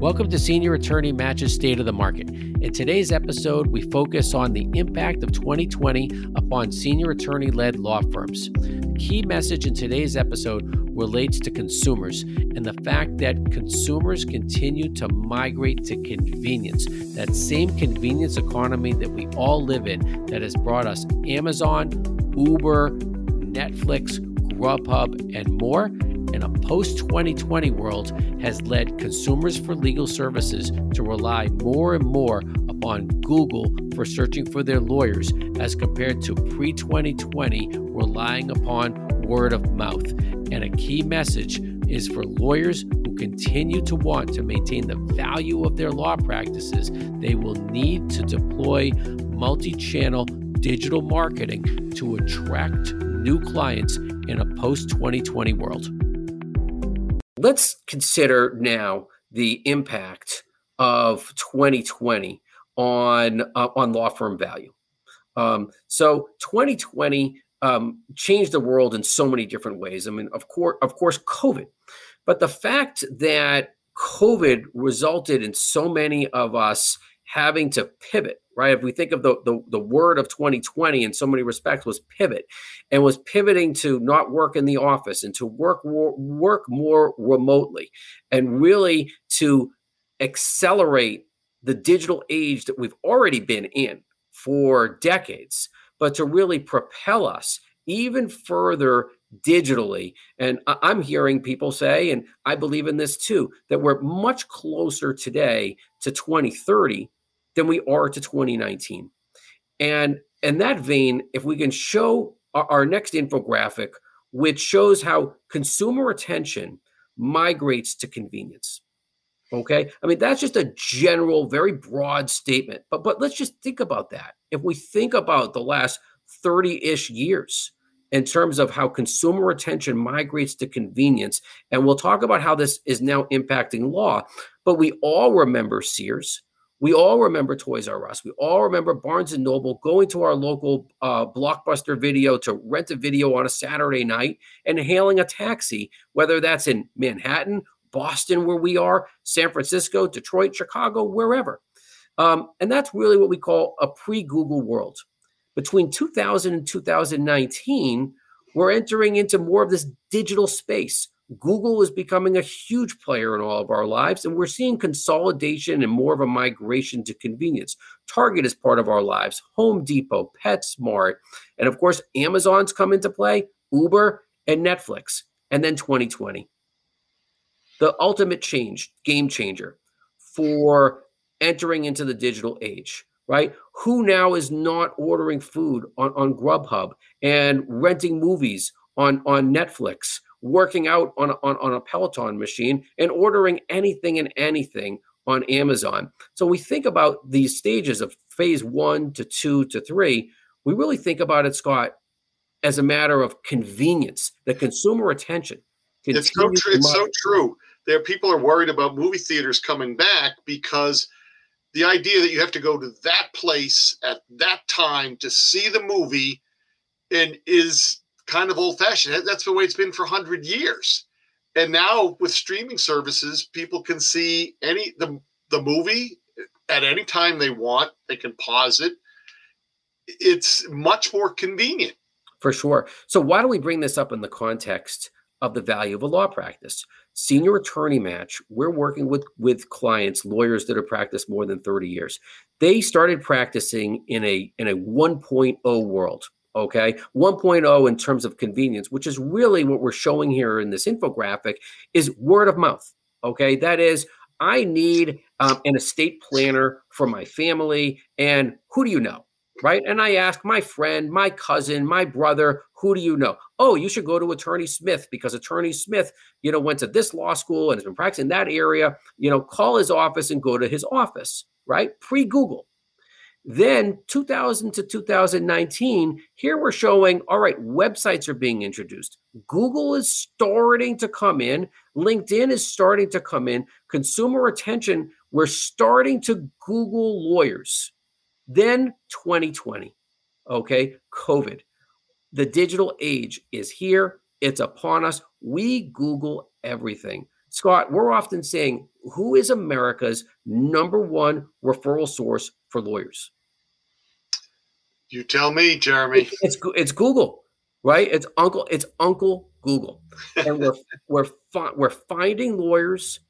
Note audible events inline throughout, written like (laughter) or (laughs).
Welcome to Senior Attorney Match's State of the Market. In today's episode, we focus on the impact of 2020 upon senior attorney led law firms. The key message in today's episode relates to consumers and the fact that consumers continue to migrate to convenience. That same convenience economy that we all live in that has brought us Amazon, Uber, Netflix, Grubhub, and more in a post 2020 world has led consumers for legal services to rely more and more upon Google for searching for their lawyers as compared to pre 2020 relying upon word of mouth. And a key message is for lawyers who continue to want to maintain the value of their law practices, they will need to deploy multi channel digital marketing to attract new clients in a post 2020 world. Let's consider now the impact of 2020 on uh, on law firm value. Um, so 2020 um, changed the world in so many different ways. I mean, of course, of course, COVID, but the fact that COVID resulted in so many of us having to pivot right if we think of the, the, the word of 2020 in so many respects was pivot and was pivoting to not work in the office and to work work more remotely and really to accelerate the digital age that we've already been in for decades but to really propel us even further digitally. And I'm hearing people say, and I believe in this too, that we're much closer today to 2030 than we are to 2019. And in that vein, if we can show our, our next infographic, which shows how consumer attention migrates to convenience. Okay. I mean, that's just a general, very broad statement. But but let's just think about that. If we think about the last 30-ish years in terms of how consumer attention migrates to convenience, and we'll talk about how this is now impacting law, but we all remember Sears. We all remember Toys R Us. We all remember Barnes and Noble going to our local uh, blockbuster video to rent a video on a Saturday night and hailing a taxi, whether that's in Manhattan, Boston, where we are, San Francisco, Detroit, Chicago, wherever. Um, and that's really what we call a pre Google world. Between 2000 and 2019, we're entering into more of this digital space Google is becoming a huge player in all of our lives, and we're seeing consolidation and more of a migration to convenience. Target is part of our lives, Home Depot, PetSmart, and of course, Amazon's come into play, Uber, and Netflix. And then 2020. The ultimate change, game changer for entering into the digital age, right? Who now is not ordering food on, on Grubhub and renting movies on, on Netflix? Working out on, on, on a Peloton machine and ordering anything and anything on Amazon. So we think about these stages of phase one to two to three. We really think about it, Scott, as a matter of convenience, the consumer attention. It's so true. It's so true. There, people are worried about movie theaters coming back because the idea that you have to go to that place at that time to see the movie and is kind of old fashioned. That's the way it's been for 100 years. And now with streaming services, people can see any the the movie at any time they want. They can pause it. It's much more convenient. For sure. So why don't we bring this up in the context of the value of a law practice? Senior attorney match, we're working with with clients, lawyers that have practiced more than 30 years. They started practicing in a in a 1.0 world okay? 1.0 in terms of convenience which is really what we're showing here in this infographic is word of mouth okay? That is i need um, an estate planner for my family and who do you know right? And i ask my friend my cousin my brother who do you know? Oh you should go to attorney smith because attorney smith you know went to this law school and has been practicing that area. You know call his office and go to his office right? Pre google then 2000 to 2019, here we're showing all right, websites are being introduced. Google is starting to come in, LinkedIn is starting to come in, consumer attention, we're starting to Google lawyers. Then 2020, okay, COVID. The digital age is here, it's upon us. We Google everything. Scott, we're often saying, who is America's number one referral source for lawyers? You tell me, Jeremy. It's it's Google, right? It's Uncle it's Uncle Google, and we're (laughs) we're fi- we're finding lawyers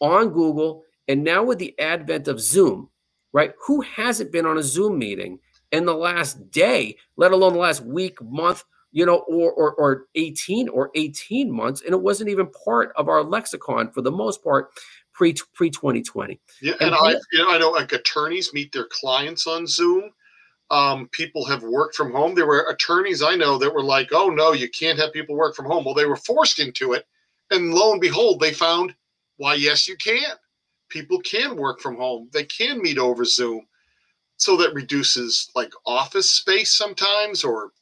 on Google, and now with the advent of Zoom, right? Who hasn't been on a Zoom meeting in the last day, let alone the last week, month, you know, or, or, or 18 or 18 months. And it wasn't even part of our lexicon for the most part pre pre 2020. Yeah, and, and I, you know, I know like attorneys meet their clients on Zoom. Um, people have worked from home. There were attorneys I know that were like, "Oh no, you can't have people work from home." Well, they were forced into it, and lo and behold, they found, "Why, yes, you can. People can work from home. They can meet over Zoom." So that reduces like office space sometimes, or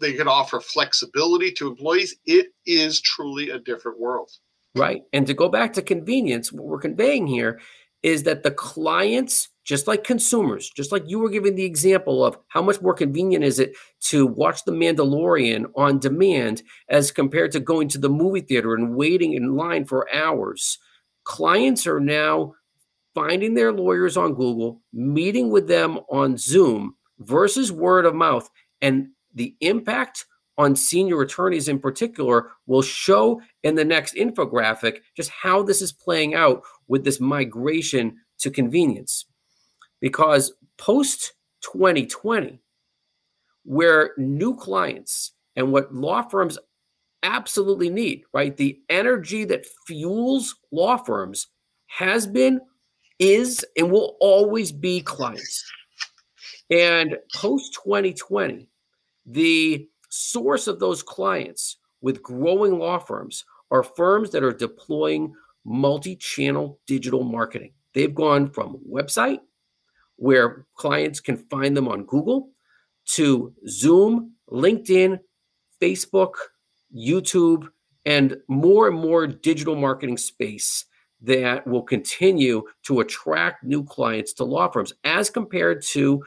they can offer flexibility to employees. It is truly a different world. Right. And to go back to convenience, what we're conveying here is that the clients, just like consumers, just like you were giving the example of how much more convenient is it to watch The Mandalorian on demand as compared to going to the movie theater and waiting in line for hours. Clients are now finding their lawyers on Google, meeting with them on Zoom versus word of mouth. And the impact on senior attorneys in particular will show in the next infographic just how this is playing out with this migration to convenience. Because post 2020, where new clients and what law firms absolutely need, right? The energy that fuels law firms has been, is, and will always be clients. And post 2020, the source of those clients with growing law firms are firms that are deploying multi channel digital marketing. They've gone from website, where clients can find them on Google, to Zoom, LinkedIn, Facebook, YouTube, and more and more digital marketing space that will continue to attract new clients to law firms as compared to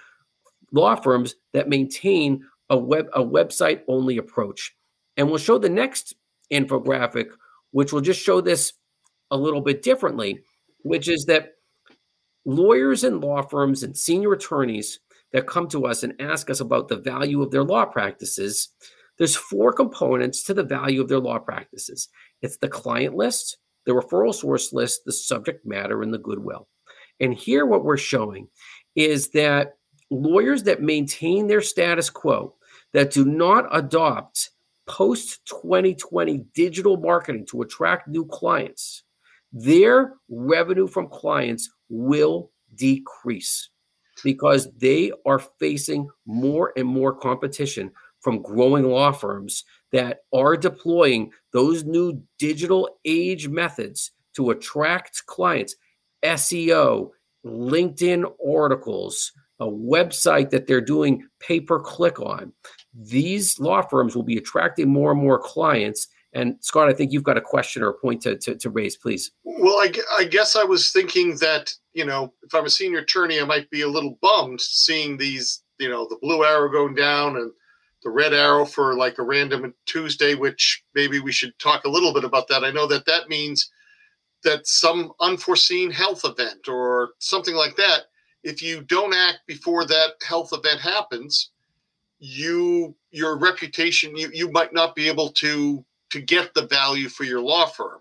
law firms that maintain a web a website only approach. And we'll show the next infographic, which will just show this a little bit differently, which is that lawyers and law firms and senior attorneys that come to us and ask us about the value of their law practices, there's four components to the value of their law practices. It's the client list, the referral source list, the subject matter, and the goodwill. And here, what we're showing is that lawyers that maintain their status quo, that do not adopt post 2020 digital marketing to attract new clients, their revenue from clients will decrease because they are facing more and more competition from growing law firms that are deploying those new digital age methods to attract clients SEO, LinkedIn articles, a website that they're doing pay per click on. These law firms will be attracting more and more clients. And Scott, I think you've got a question or a point to, to, to raise, please. Well, I, I guess I was thinking that, you know, if I'm a senior attorney, I might be a little bummed seeing these, you know, the blue arrow going down and the red arrow for like a random Tuesday, which maybe we should talk a little bit about that. I know that that means that some unforeseen health event or something like that if you don't act before that health event happens, you your reputation you, you might not be able to to get the value for your law firm.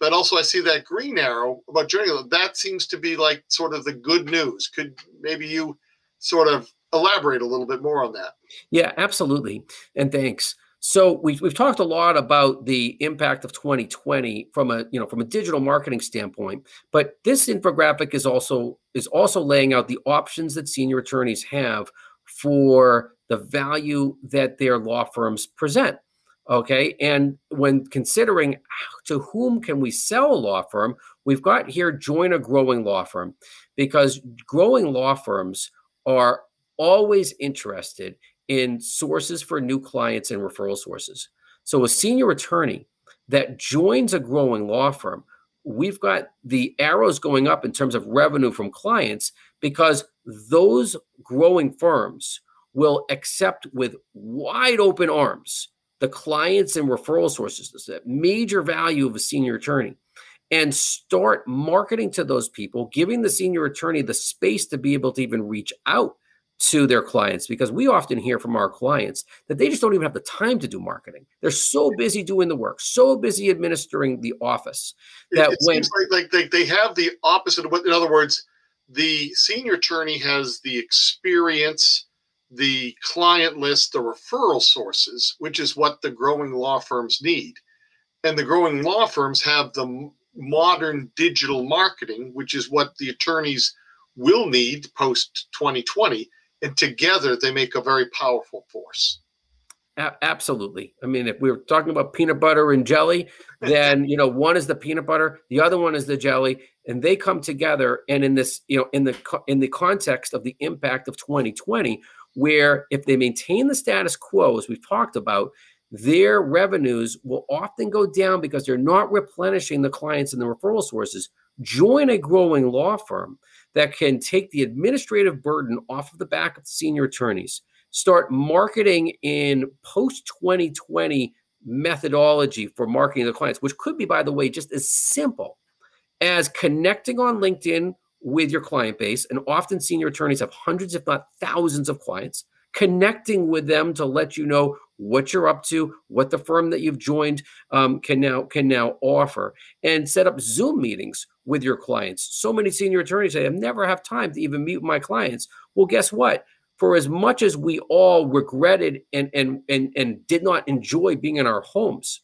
But also I see that green arrow about journey that seems to be like sort of the good news. Could maybe you sort of elaborate a little bit more on that? Yeah, absolutely. And thanks. So we've, we've talked a lot about the impact of 2020 from a you know from a digital marketing standpoint, but this infographic is also is also laying out the options that senior attorneys have for the value that their law firms present. Okay, and when considering to whom can we sell a law firm, we've got here join a growing law firm because growing law firms are always interested in sources for new clients and referral sources. So, a senior attorney that joins a growing law firm, we've got the arrows going up in terms of revenue from clients because those growing firms will accept with wide open arms the clients and referral sources. A major value of a senior attorney. and start marketing to those people, giving the senior attorney the space to be able to even reach out to their clients because we often hear from our clients that they just don't even have the time to do marketing. They're so busy doing the work, so busy administering the office that it, it when seems like, like they, they have the opposite of what in other words, the senior attorney has the experience, the client list, the referral sources, which is what the growing law firms need. And the growing law firms have the modern digital marketing, which is what the attorneys will need post 2020 and together they make a very powerful force. absolutely. I mean, if we were talking about peanut butter and jelly, (laughs) then you know one is the peanut butter, the other one is the jelly, and they come together. And in this, you know, in the in the context of the impact of 2020, where if they maintain the status quo, as we've talked about, their revenues will often go down because they're not replenishing the clients and the referral sources. Join a growing law firm that can take the administrative burden off of the back of senior attorneys, start marketing in post 2020 methodology for marketing the clients, which could be, by the way, just as simple as connecting on LinkedIn with your client base. And often senior attorneys have hundreds, if not thousands, of clients connecting with them to let you know what you're up to, what the firm that you've joined um, can now can now offer, and set up Zoom meetings with your clients. So many senior attorneys say, "I never have time to even meet my clients." Well, guess what? For as much as we all regretted and and and and did not enjoy being in our homes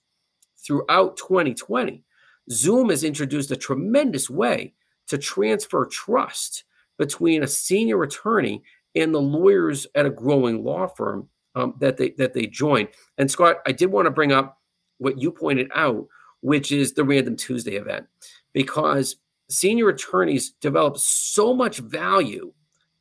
throughout 2020, Zoom has introduced a tremendous way to transfer trust between a senior attorney and the lawyers at a growing law firm um, that they that they join. And Scott, I did want to bring up what you pointed out, which is the Random Tuesday event, because senior attorneys develop so much value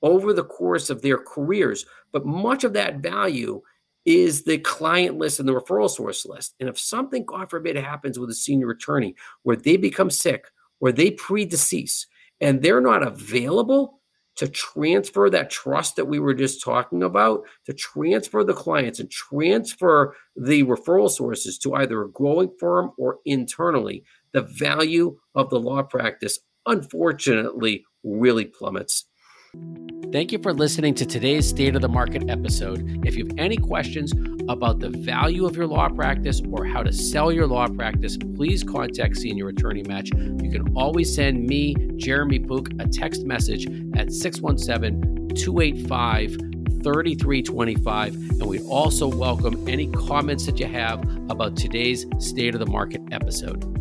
over the course of their careers, but much of that value is the client list and the referral source list. And if something, God forbid, happens with a senior attorney where they become sick or they predecease and they're not available to transfer that trust that we were just talking about, to transfer the clients and transfer the referral sources to either a growing firm or internally, the value of the law practice, unfortunately, really plummets. Thank you for listening to today's State of the Market episode. If you have any questions about the value of your law practice or how to sell your law practice, please contact Senior Attorney Match. You can always send me, Jeremy Pook, a text message at 617 285 3325. And we also welcome any comments that you have about today's State of the Market episode.